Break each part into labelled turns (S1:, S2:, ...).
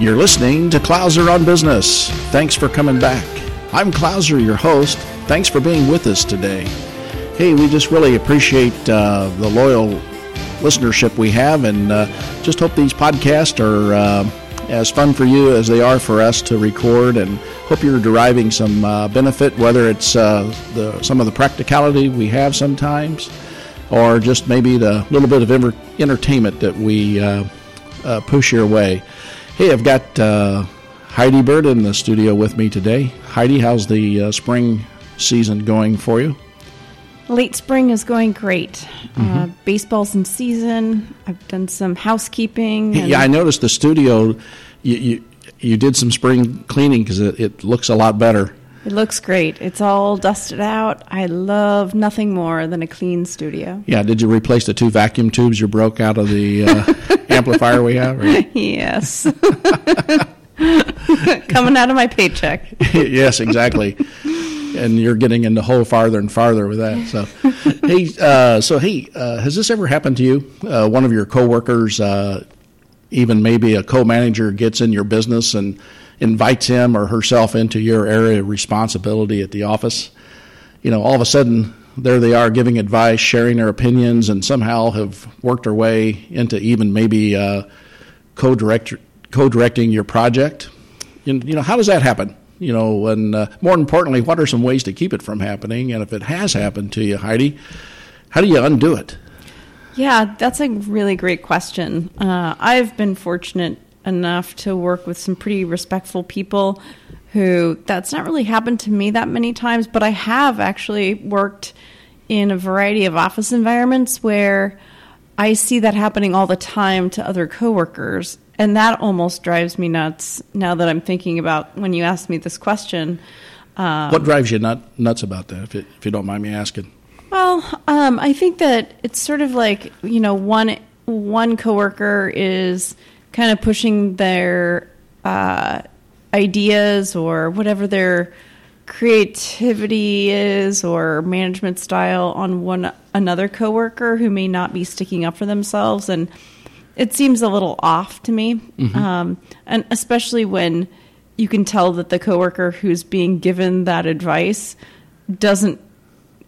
S1: You're listening to Clouser on Business. Thanks for coming back. I'm Clouser, your host. Thanks for being with us today. Hey, we just really appreciate uh, the loyal listenership we have, and uh, just hope these podcasts are uh, as fun for you as they are for us to record, and hope you're deriving some uh, benefit, whether it's uh, the, some of the practicality we have sometimes, or just maybe the little bit of entertainment that we uh, push your way. Hey, I've got Heidi Bird in the studio with me today. Heidi, how's the spring season going for you?
S2: Late spring is going great. Mm-hmm. Uh, baseball's in season. I've done some housekeeping.
S1: yeah, I noticed the studio. You you, you did some spring cleaning because it, it looks a lot better.
S2: It looks great. It's all dusted out. I love nothing more than a clean studio.
S1: Yeah. Did you replace the two vacuum tubes you broke out of the uh, amplifier we have?
S2: Yes. Coming out of my paycheck.
S1: yes, exactly and you're getting into hole farther and farther with that. So, hey, uh, so hey, uh, has this ever happened to you? Uh, one of your coworkers, uh, even maybe a co-manager, gets in your business and invites him or herself into your area of responsibility at the office. You know, all of a sudden, there they are giving advice, sharing their opinions, and somehow have worked their way into even maybe uh, co-direct co-directing your project. You know, how does that happen? you know, and uh, more importantly, what are some ways to keep it from happening? And if it has happened to you, Heidi, how do you undo it?
S2: Yeah, that's a really great question. Uh, I've been fortunate enough to work with some pretty respectful people who that's not really happened to me that many times, but I have actually worked in a variety of office environments where I see that happening all the time to other coworkers and that almost drives me nuts now that I'm thinking about when you asked me this question.
S1: Um, what drives you nut, nuts about that, if, it, if you don't mind me asking?
S2: Well, um, I think that it's sort of like you know one one coworker is kind of pushing their uh, ideas or whatever their creativity is or management style on one another coworker who may not be sticking up for themselves and it seems a little off to me, mm-hmm. um, and especially when you can tell that the coworker who's being given that advice doesn't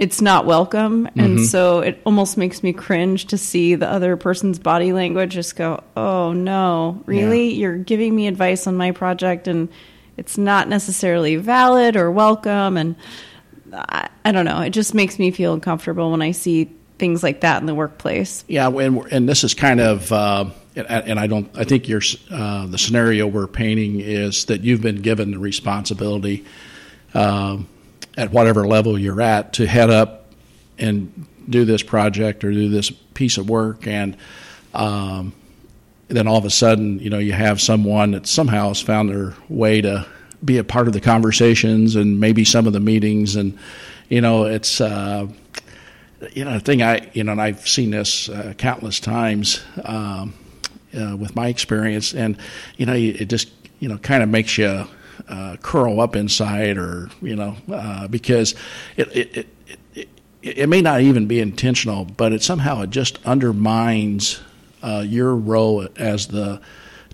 S2: it's not welcome mm-hmm. and so it almost makes me cringe to see the other person's body language just go oh no really yeah. you're giving me advice on my project and it's not necessarily valid or welcome and I, I don't know it just makes me feel uncomfortable when i see things like that in the workplace.
S1: Yeah, and, and this is kind of, uh, and, I don't, I think your uh, the scenario we're painting is that you've been given the responsibility uh, at whatever level you're at to head up and do this project or do this piece of work, and um, then all of a sudden, you know, you have someone that somehow has found their way to be a part of the conversations and maybe some of the meetings, and you know, it's uh, you know, the thing I, you know, and I've seen this uh, countless times um, uh, with my experience, and you know, it just, you know, kind of makes you uh, curl up inside, or you know, uh, because it it, it it, may not even be intentional, but it somehow it just undermines uh, your role as the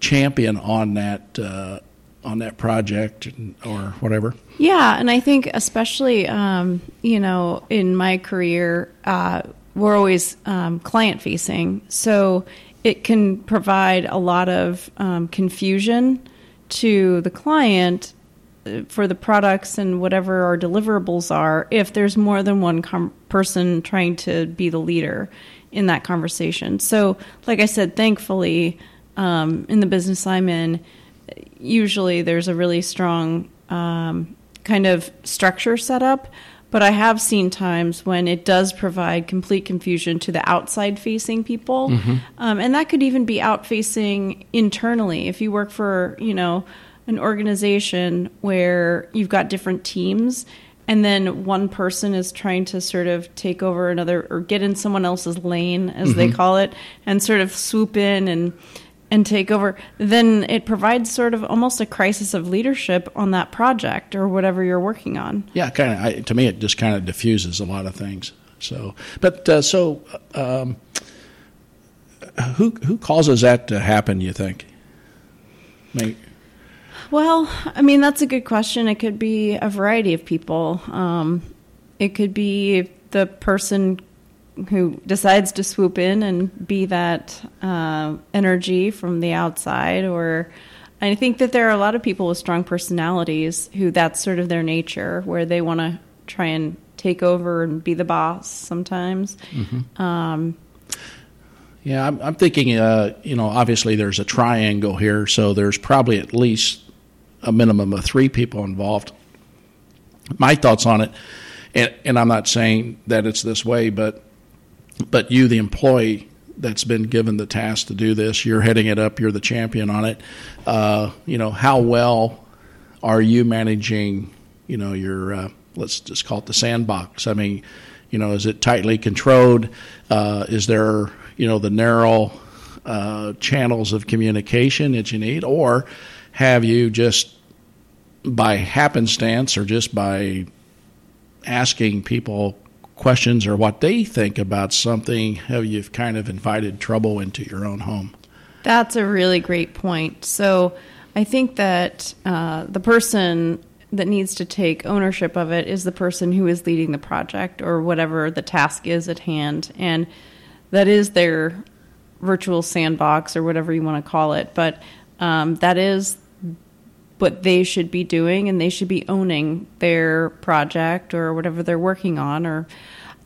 S1: champion on that uh, on that project or whatever.
S2: Yeah, and I think especially um, you know in my career, uh, we're always um, client facing, so it can provide a lot of um, confusion to the client uh, for the products and whatever our deliverables are if there's more than one com- person trying to be the leader in that conversation. So, like I said, thankfully, um, in the business I'm in usually there's a really strong um, kind of structure set up. But I have seen times when it does provide complete confusion to the outside facing people. Mm-hmm. Um, and that could even be out facing internally. If you work for, you know, an organization where you've got different teams and then one person is trying to sort of take over another or get in someone else's lane as mm-hmm. they call it and sort of swoop in and and take over, then it provides sort of almost a crisis of leadership on that project or whatever you're working on.
S1: Yeah, kind of. To me, it just kind of diffuses a lot of things. So, but uh, so, um, who who causes that to happen? You think? May,
S2: Well, I mean, that's a good question. It could be a variety of people. Um, it could be the person who decides to swoop in and be that uh, energy from the outside, or I think that there are a lot of people with strong personalities who that's sort of their nature, where they want to try and take over and be the boss sometimes. Um,
S1: Yeah, I'm, I'm thinking, uh, you know, obviously there's a triangle here, so there's probably at least a minimum of three people involved. My thoughts on it, and, and I'm not saying that it's this way, but but you, the employee that's been given the task to do this, you're heading it up, you're the champion on it. Uh, you know, how well are you managing? You know, your uh, let's just call it the sandbox. I mean, you know, is it tightly controlled? Uh, is there you know the narrow uh, channels of communication that you need, or have you just by happenstance or just by asking people questions or what they think about something, have you kind of invited trouble into your own home?
S2: That's a really great point. So I think that uh, the person that needs to take ownership of it is the person who is leading the project or whatever the task is at hand. And that is their virtual sandbox or whatever you want to call it. But um, that is what they should be doing, and they should be owning their project or whatever they're working on. Or,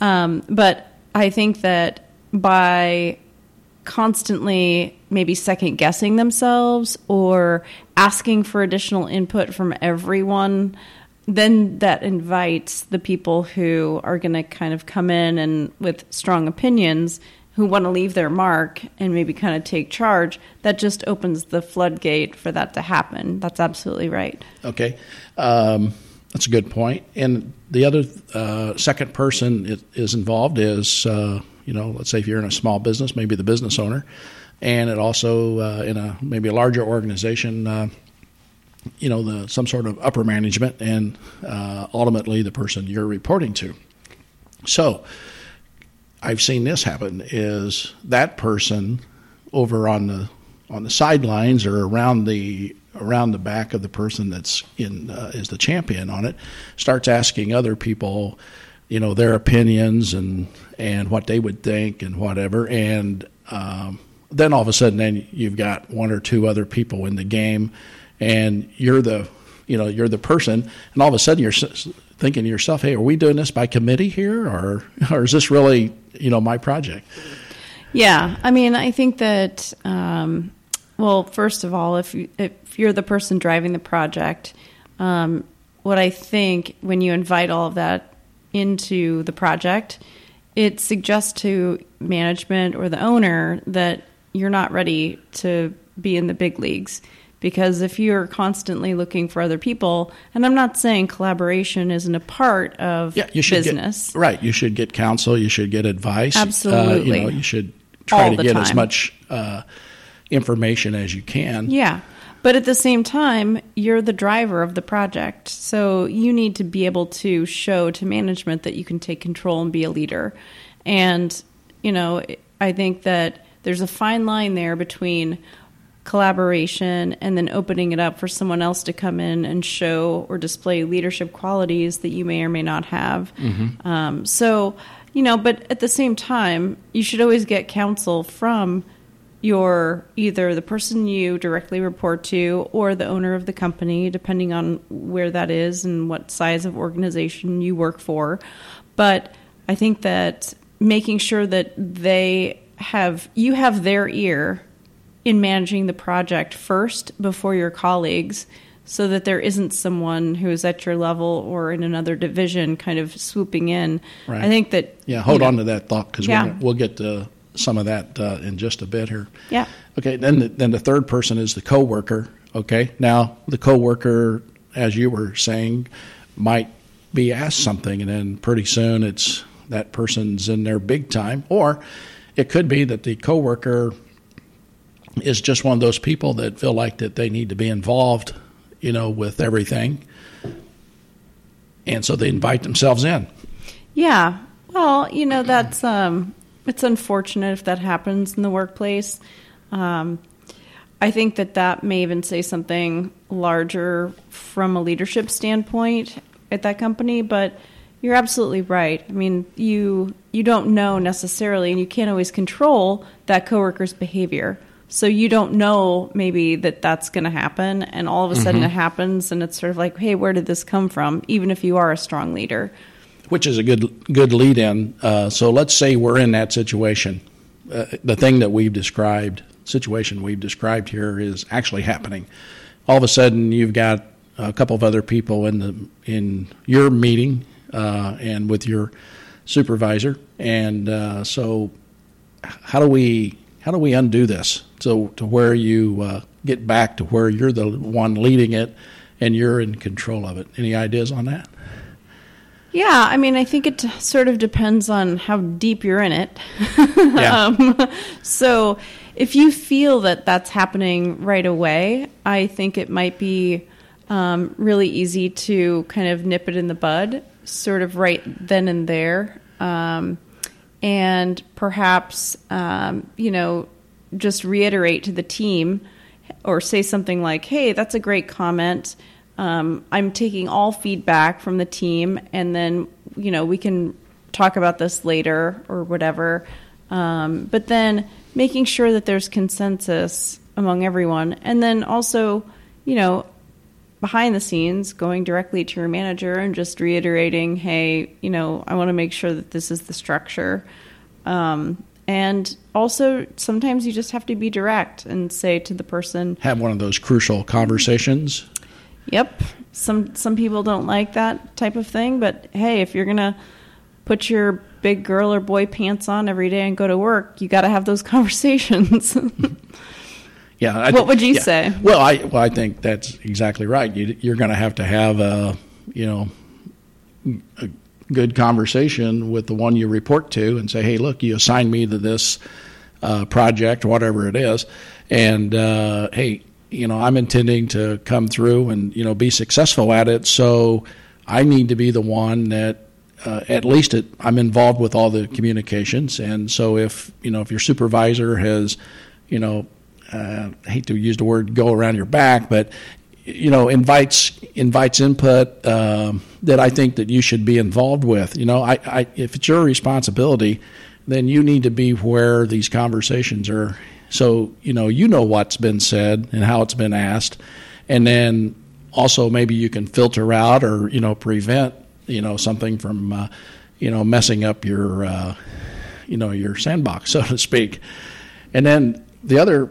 S2: um, but I think that by constantly maybe second guessing themselves or asking for additional input from everyone, then that invites the people who are going to kind of come in and with strong opinions who want to leave their mark and maybe kind of take charge. That just opens the floodgate for that to happen. That's absolutely right.
S1: Okay, um, that's a good point. And the other uh, second person is, involved is, uh, you know, let's say if you're in a small business, maybe the business owner, and it also uh, in a maybe a larger organization. Uh, you know, the some sort of upper management, and uh, ultimately the person you're reporting to. So, I've seen this happen: is that person over on the on the sidelines or around the around the back of the person that's in uh, is the champion on it starts asking other people you know their opinions and and what they would think and whatever. And um, then all of a sudden then you've got one or two other people in the game and you're the you know you're the person. And all of a sudden you're thinking to yourself hey are we doing this by committee here or or is this really you know my project?
S2: Yeah i mean i think that um, well first of all if you, if you're the person driving the project um, what i think when you invite all of that into the project it suggests to management or the owner that you're not ready to be in the big leagues because if you're constantly looking for other people and i'm not saying collaboration isn't a part of
S1: yeah, you should
S2: business.
S1: get, right you should get counsel you should get advice.
S2: Absolutely
S1: uh, you know you should try
S2: All
S1: to get
S2: time.
S1: as much uh, information as you can.
S2: Yeah but at the same time you're the driver of the project so you need to be able to show to management that you can take control and be a leader. And you know i think that there's a fine line there between collaboration and then opening it up for someone else to come in and show or display leadership qualities that you may or may not have. Um, so, you know, but at the same time, you should always get counsel from your either the person you directly report to or the owner of the company, depending on where that is and what size of organization you work for. But I think that making sure that they have you have their ear in managing the project first before your colleagues so that there isn't someone who is at your level or in another division kind of swooping in.
S1: Right.
S2: I think that
S1: yeah hold
S2: you know,
S1: on to that thought because
S2: Yeah.
S1: we'll, we'll get to some of that uh, in just a bit here
S2: Yeah.
S1: okay then the, then the third person is the coworker okay now the coworker as you were saying might be asked something and then pretty soon it's that person's in there big time or it could be that the coworker is just one of those people that feel like that they need to be involved you know with everything and so they invite themselves in
S2: Yeah. Well, you know, that's um it's unfortunate if that happens in the workplace. Um I think that that may even say something larger from a leadership standpoint at that company, but you're absolutely right. I mean, you you don't know necessarily, and you can't always control that coworker's behavior. So you don't know maybe that that's going to happen, and all of a sudden it happens, and it's sort of like, hey, where did this come from? Even if you are a strong leader,
S1: which is a good good lead in. Uh, so let's say we're in that situation. Uh, the thing that we've described, situation we've described here, is actually happening. All of a sudden, you've got a couple of other people in the in your meeting uh, and with your supervisor, and uh, so how do we how do we undo this so to where you uh, get back to where you're the one leading it and you're in control of it? Any ideas on that?
S2: Yeah, I mean, I think it sort of depends on how deep you're in it.
S1: Yeah.
S2: um, so, if you feel that that's happening right away, I think it might be um, really easy to kind of nip it in the bud, sort of right then and there. Um, and perhaps, um, you know, just reiterate to the team or say something like, hey, that's a great comment um, I'm taking all feedback from the team, and then you know we can talk about this later or whatever. Um, but then making sure that there's consensus among everyone, and then also, you know, behind the scenes, going directly to your manager and just reiterating, "Hey, you know, I want to make sure that this is the structure." Um, and also, sometimes you just have to be direct and say to the person,
S1: Have one of those crucial conversations.
S2: Yep. Some some people don't like that type of thing, but hey, if you're gonna put your big girl or boy pants on every day and go to work, you got to have those conversations.
S1: Yeah. I
S2: What would you
S1: yeah.
S2: say?
S1: Well, I well I think that's exactly right. You, you're going to have to have a you know a good conversation with the one you report to and say, hey, look, you assigned me to this uh, project, whatever it is, and uh, hey, you know I'm intending to come through and you know be successful at it. So I need to be the one that uh, at least it, I'm involved with all the communications. And so if you know if your supervisor has, you know, uh, I hate to use the word "go around your back," but you know invites invites input um, that I think that you should be involved with. You know, I, I if it's your responsibility, then you need to be where these conversations are. So you know you know what's been said and how it's been asked, and then also maybe you can filter out or you know prevent you know something from uh, you know messing up your uh, you know your sandbox so to speak and then the other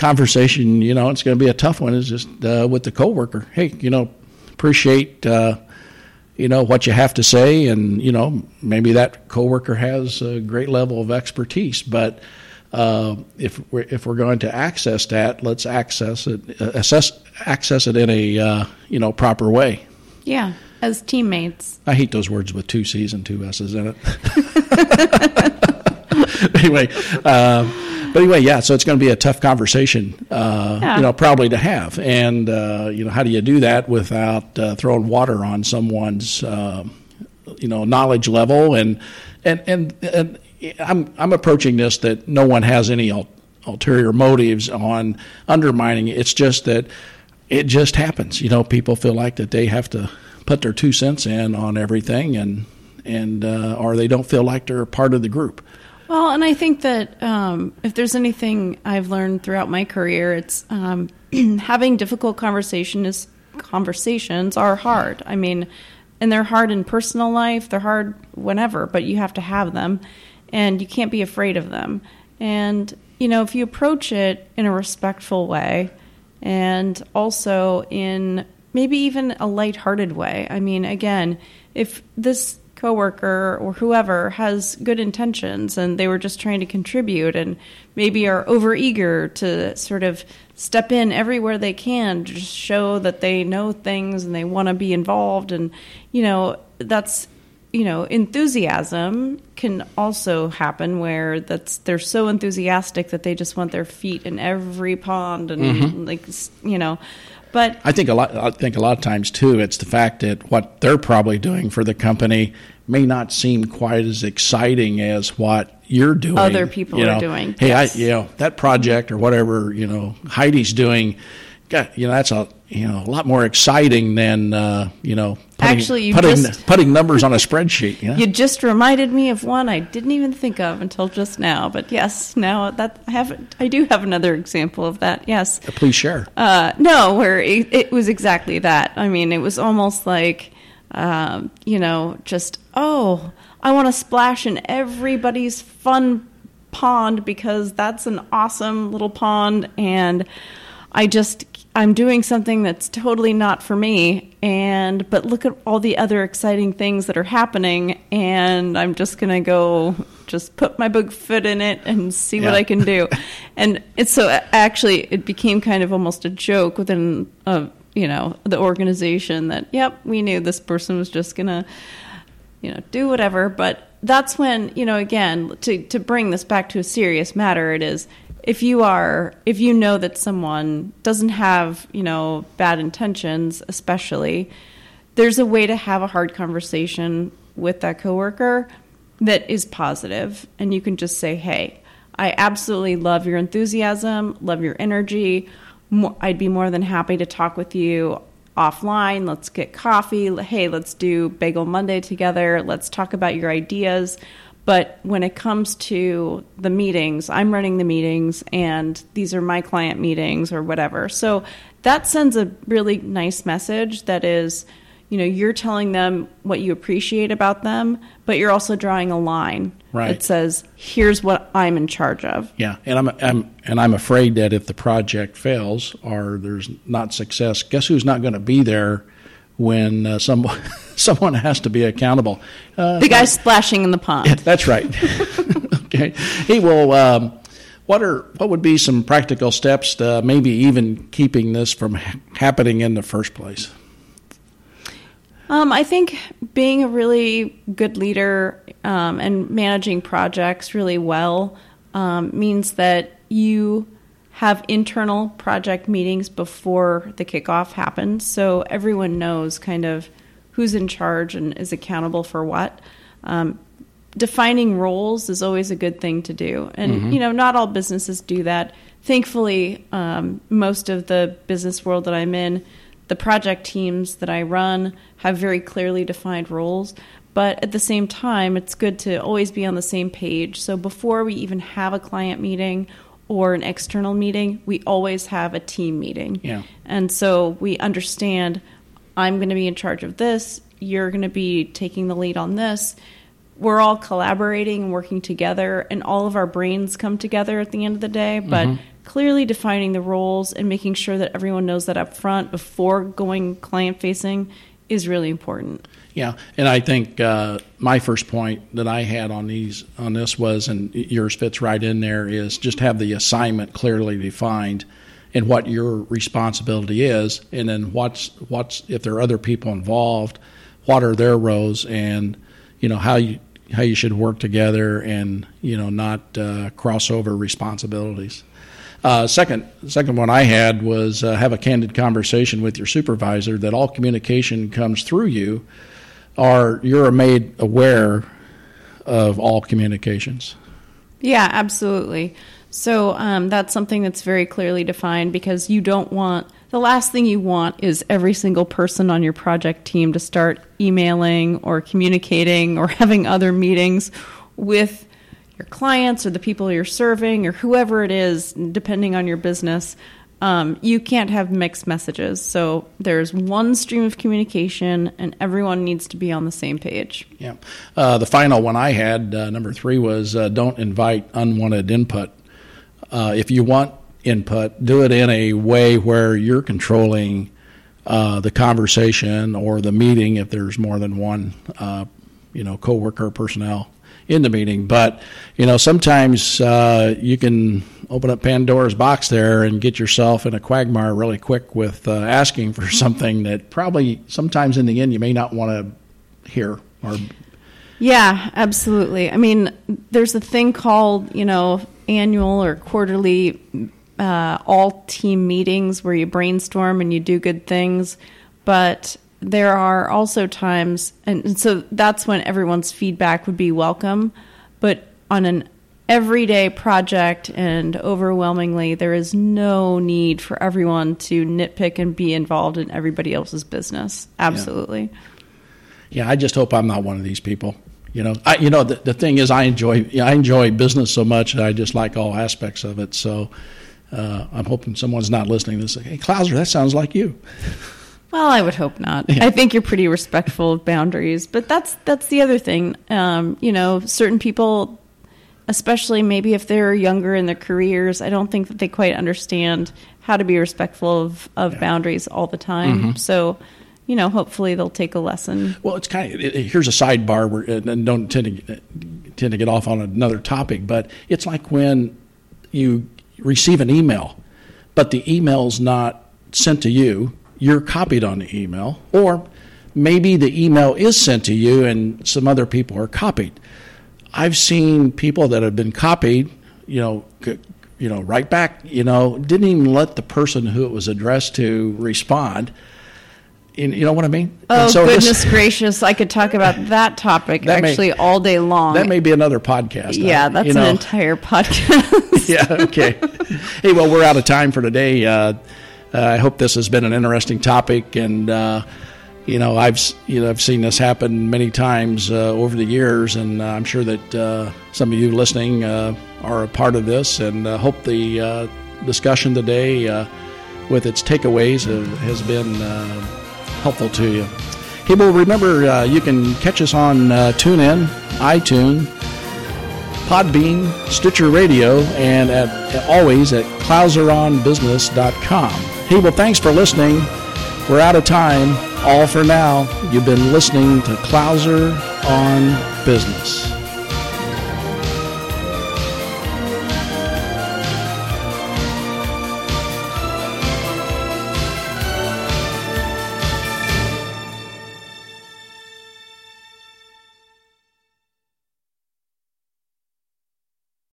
S1: conversation you know it's going to be a tough one is just uh, with the coworker hey you know appreciate uh, you know what you have to say and you know maybe that coworker has a great level of expertise but uh, if we're if we're going to access that, let's access it assess access it in a uh, you know proper way.
S2: yeah, as teammates.
S1: I hate those words with two C's and two S's in it. anyway, um, but anyway, yeah. So it's going to be a tough conversation, uh,
S2: Yeah.
S1: you know, probably to have. And uh, you know, how do you do that without uh, throwing water on someone's, um, you know, knowledge level? And and and, and I'm I'm approaching this that no one has any ul- ulterior motives on undermining. it. It's just that it just happens. You know, people feel like that they have to put their two cents in on everything, and and uh, or they don't feel like they're part of the group.
S2: Well, and I think that um, if there's anything I've learned throughout my career, it's um, having difficult conversation is, conversations are hard. I mean, and they're hard in personal life, they're hard whenever, but you have to have them, and you can't be afraid of them. And you know, if you approach it in a respectful way, and also in maybe even a lighthearted way. I mean, again, if this coworker or whoever has good intentions and they were just trying to contribute and maybe are overeager to sort of step in everywhere they can to just show that they know things and they want to be involved and you know that's you know enthusiasm can also happen where that's they're so enthusiastic that they just want their feet in every pond and mm-hmm. like you know but
S1: I think a lot. I think a lot of times too, it's the fact that what they're probably doing for the company may not seem quite as exciting as what you're doing,
S2: Other people
S1: you
S2: are doing,
S1: Hey,
S2: yes.
S1: I, you know, that project or whatever, you know, Heidi's doing. God, you know, that's a you know a lot more exciting than uh, you know putting,
S2: Actually, you
S1: putting
S2: just-
S1: putting numbers on a spreadsheet. You know?
S2: You just reminded me of one I didn't even think of until just now. But yes, now that I have, I do have another example of that. Yes,
S1: Please share.
S2: uh, no, where it, it was exactly that. I mean, it was almost like, um, you know, just oh, I want to splash in everybody's fun pond because that's an awesome little pond, and I just I'm doing something that's totally not for me, and but look at all the other exciting things that are happening, and I'm just gonna go just put my big foot in it and see what I can do. and it's so actually it became kind of almost a joke within uh, you know the organization that yep we knew this person was just gonna you know do whatever but that's when you know again to to bring this back to a serious matter it is if you are if you know that someone doesn't have you know bad intentions especially there's a way to have a hard conversation with that coworker that is positive and you can just say hey i absolutely love your enthusiasm love your energy. I'd be more than happy to talk with you offline. Let's get coffee. Hey let's do bagel monday together. Let's talk about your ideas but when it comes to the meetings i'm running the meetings and these are my client meetings or whatever so that sends a really nice message that is you know you're telling them what you appreciate about them but you're also drawing a line
S1: Right.
S2: that says here's what i'm in charge of
S1: Yeah, and I'm, I'm and I'm afraid that if the project fails or there's not success, guess who's not going to be there when uh, someone someone has to be accountable? Uh,
S2: the guy splashing in the pond
S1: that's right. okay. Hey, well, um, what are what would be some practical steps to maybe even keeping this from ha- happening in the first place?
S2: Um, I think being a really good leader um, and managing projects really well um, means that you have internal project meetings before the kickoff happens, so everyone knows kind of who's in charge and is accountable for what. Um, defining roles is always a good thing to do, and you know, not all businesses do that. Thankfully, um, most of the business world that I'm in the project teams that I run have very clearly defined roles, but at the same time, it's good to always be on the same page. So before we even have a client meeting or an external meeting, we always have a team meeting.
S1: Yeah.
S2: And so we understand I'm going to be in charge of this, you're going to be taking the lead on this. We're all collaborating and working together, and all of our brains come together at the end of the day. But mm-hmm. clearly defining the roles and making sure that everyone knows that up front before going client facing is really important.
S1: Yeah, and I think uh, my first point that I had on these on this was, and yours fits right in there, is just have the assignment clearly defined, and what your responsibility is, and then what's what's if there are other people involved, what are their roles, and you know how you how you should work together, and you know not uh, cross over responsibilities. Uh, second, second one I had was uh, have a candid conversation with your supervisor that all communication comes through you, or you're made aware of all communications.
S2: Yeah, absolutely. So um, that's something that's very clearly defined because you don't want the last thing you want is every single person on your project team to start emailing or communicating or having other meetings with your clients or the people you're serving or whoever it is, depending on your business. Um, you can't have mixed messages. So there's one stream of communication, and everyone needs to be on the same page.
S1: Yeah. Uh, the final one I had, uh, number three, was uh, don't invite unwanted input. Uh, if you want input, do it in a way where you're controlling uh, the conversation or the meeting if there's more than one, uh, you know, coworker or personnel in the meeting. But you know, sometimes uh, you can open up Pandora's box there and get yourself in a quagmire really quick with uh, asking for something that probably sometimes in the end you may not want to hear or
S2: Yeah, absolutely. I mean, there's a thing called, you know, annual or quarterly uh, all team meetings where you brainstorm and you do good things. But there are also times, and, and so that's when everyone's feedback would be welcome. But on an everyday project, and overwhelmingly, there is no need for everyone to nitpick and be involved in everybody else's business. Absolutely.
S1: Yeah, I just hope I'm not one of these people. You know, I, you know, the, the thing is, I enjoy, I enjoy business so much, and I just like all aspects of it. So, uh, I'm hoping someone's not listening to this. Hey, Clouser, that sounds like you.
S2: Well, I would hope not. Yeah. I think you're pretty respectful of boundaries, but that's that's the other thing. Um, you know, certain people, especially maybe if they're younger in their careers, I don't think that they quite understand how to be respectful of, of yeah. boundaries all the time. Mm-hmm. So, you know, hopefully they'll take a lesson.
S1: Well, it's kind of it, here's a sidebar, where, and don't tend to tend to get off on another topic, but it's like when you receive an email, but the email's not sent to you you're copied on the email, or maybe the email is sent to you and some other people are copied. I've seen people that have been copied, you know, you know, right back, you know, didn't even let the person who it was addressed to respond. You know what I mean?
S2: Oh so goodness this, gracious! I could talk about that topic that actually may, all day long.
S1: That may be another podcast.
S2: Yeah, that's you know. an entire podcast.
S1: yeah. Okay. hey, well, we're out of time for today. Uh, uh, I hope this has been an interesting topic, and uh, you know I've you know I've seen this happen many times uh, over the years, and uh, I'm sure that uh, some of you listening uh, are a part of this, and hope the discussion today, with its takeaways, has been helpful to you. Hey, well, remember you can catch us on TuneIn, iTunes. Podbean, Stitcher Radio, and at, always at clouseronbusiness.com. Hey, well, thanks for listening. We're out of time. All for now. You've been listening to Clouser on Business.